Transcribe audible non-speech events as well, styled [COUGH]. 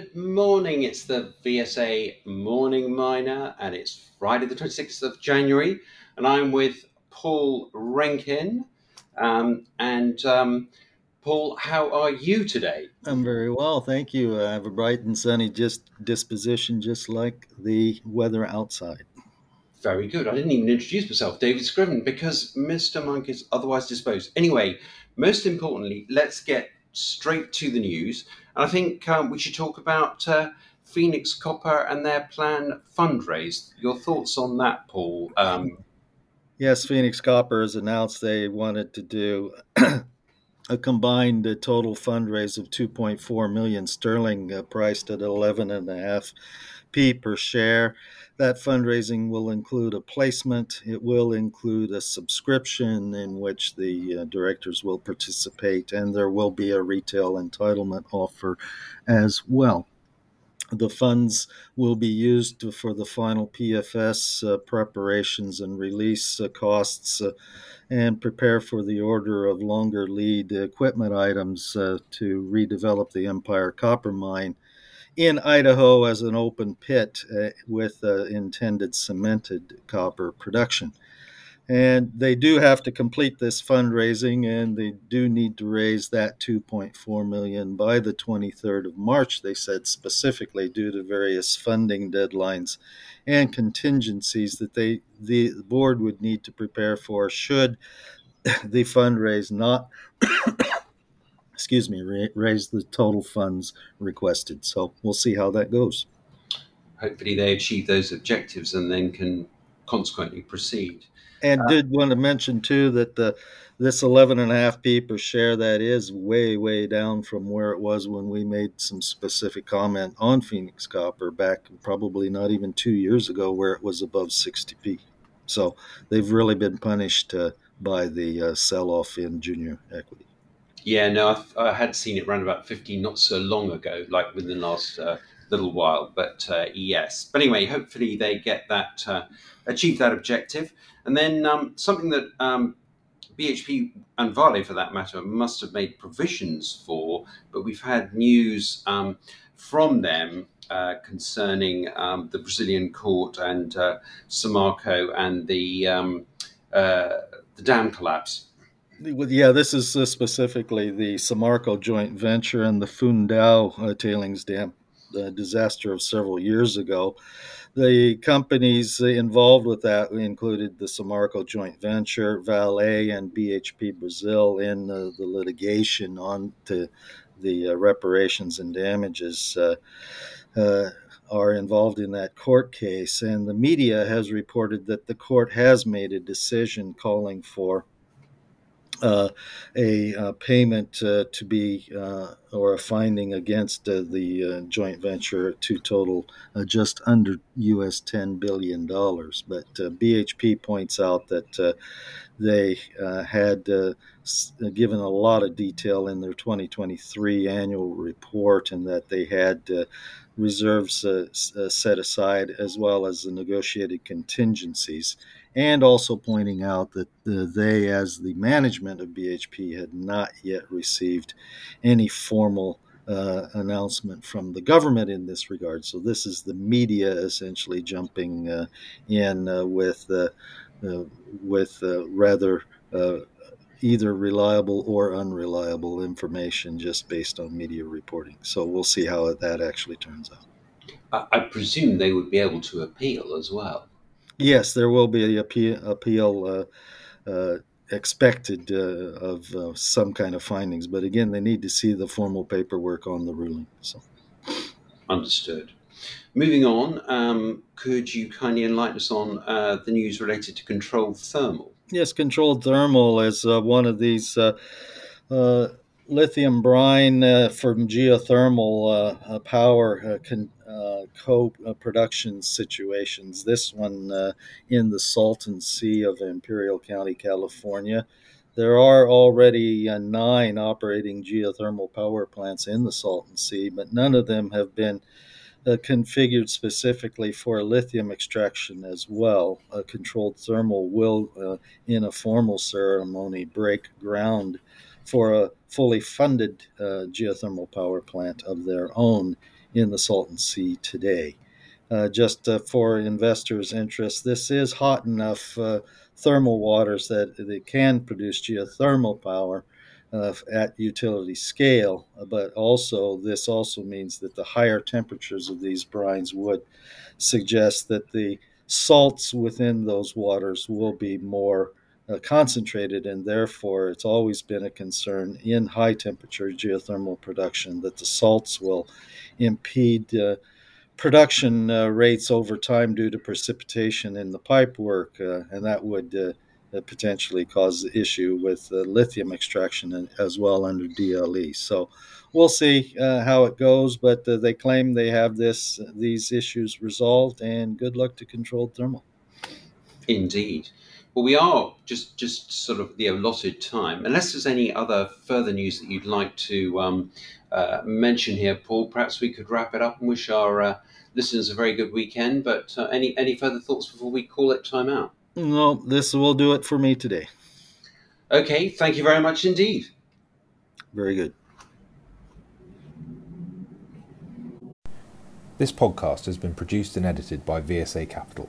Good morning. It's the VSA Morning Miner, and it's Friday, the 26th of January. And I'm with Paul Renken. Um, and um, Paul, how are you today? I'm very well, thank you. I have a bright and sunny just disposition, just like the weather outside. Very good. I didn't even introduce myself, David Scriven, because Mr. Monk is otherwise disposed. Anyway, most importantly, let's get straight to the news. I think um, we should talk about uh, Phoenix Copper and their planned fundraise. Your thoughts on that, Paul? Um, yes, Phoenix Copper has announced they wanted to do a combined uh, total fundraise of 2.4 million sterling, uh, priced at 11 and a half p per share. That fundraising will include a placement. It will include a subscription in which the uh, directors will participate, and there will be a retail entitlement offer as well. The funds will be used for the final PFS uh, preparations and release uh, costs uh, and prepare for the order of longer lead equipment items uh, to redevelop the Empire Copper Mine in Idaho as an open pit uh, with uh, intended cemented copper production. And they do have to complete this fundraising, and they do need to raise that 2.4 million by the 23rd of March. They said specifically due to various funding deadlines and contingencies that they the board would need to prepare for should [COUGHS] the fundraise not [COUGHS] excuse me, raise the total funds requested. So we'll see how that goes. Hopefully, they achieve those objectives and then can consequently proceed. And uh, did want to mention too that the this 11 and a half p per share that is way way down from where it was when we made some specific comment on Phoenix Copper back probably not even two years ago where it was above 60p. So they've really been punished uh, by the uh, sell off in junior equity. Yeah, no, I've, I had seen it around about 15 not so long ago, like within the last uh, little while. But uh, yes, but anyway, hopefully they get that, uh, achieve that objective. And then um, something that um, BHP and Vale, for that matter, must have made provisions for, but we've had news um, from them uh, concerning um, the Brazilian court and uh, Samarco and the um, uh, the dam collapse yeah, this is uh, specifically the Samarco joint venture and the Fundão uh, tailings dam the disaster of several years ago. The companies involved with that included the Samarco joint venture, Vale, and BHP Brazil in uh, the litigation on to the uh, reparations and damages. Uh, uh, are involved in that court case, and the media has reported that the court has made a decision calling for uh, a uh, payment uh, to be uh, or a finding against uh, the joint venture to total just under US $10 billion. But BHP points out that they had given a lot of detail in their 2023 annual report and that they had reserves set aside as well as the negotiated contingencies and also pointing out that they, as the management of BHP, had not yet received any formal uh, announcement from the government in this regard. So this is the media essentially jumping uh, in uh, with uh, uh, with uh, rather either reliable or unreliable information just based on media reporting. So we'll see how that actually turns out. I presume they would be able to appeal as well. Yes, there will be a appeal, appeal uh, uh, expected uh, of uh, some kind of findings, but again, they need to see the formal paperwork on the ruling. So, understood. Moving on, um, could you kindly enlighten us on uh, the news related to controlled thermal? Yes, controlled thermal is uh, one of these lithium brine uh, from geothermal uh, uh power uh, con, uh, co-production situations. This one in the Salton Sea of Imperial County, California. There are already nine operating geothermal power plants in the Salton Sea, but none of them have been uh, configured specifically for lithium extraction as well. A controlled thermal will, uh, in a formal ceremony, break ground for a fully funded uh, geothermal power plant of their own in the Salton Sea today. Uh, just uh, for investors' interest, this is hot enough uh, thermal waters that they can produce geothermal power uh, at utility scale, but also this also means that the higher temperatures of these brines would suggest that the salts within those waters will be more uh, concentrated, and therefore it's always been a concern in high temperature geothermal production that the salts will impede uh, production uh, rates over time due to precipitation in the pipe work, uh, and that would uh, potentially cause the issue with lithium extraction as well under DLE. So we'll see uh, how it goes, but uh, they claim they have this these issues resolved, and good luck to controlled thermal. Indeed. Well, we are just just sort of the allotted time. Unless there's any other further news that you'd like to um, uh, mention here, Paul, perhaps we could wrap it up and wish our uh, listeners a very good weekend. But uh, any any further thoughts before we call it time out? No, this will do it for me today. Okay, thank you very much indeed. Very good. This podcast has been produced and edited by VSA Capital.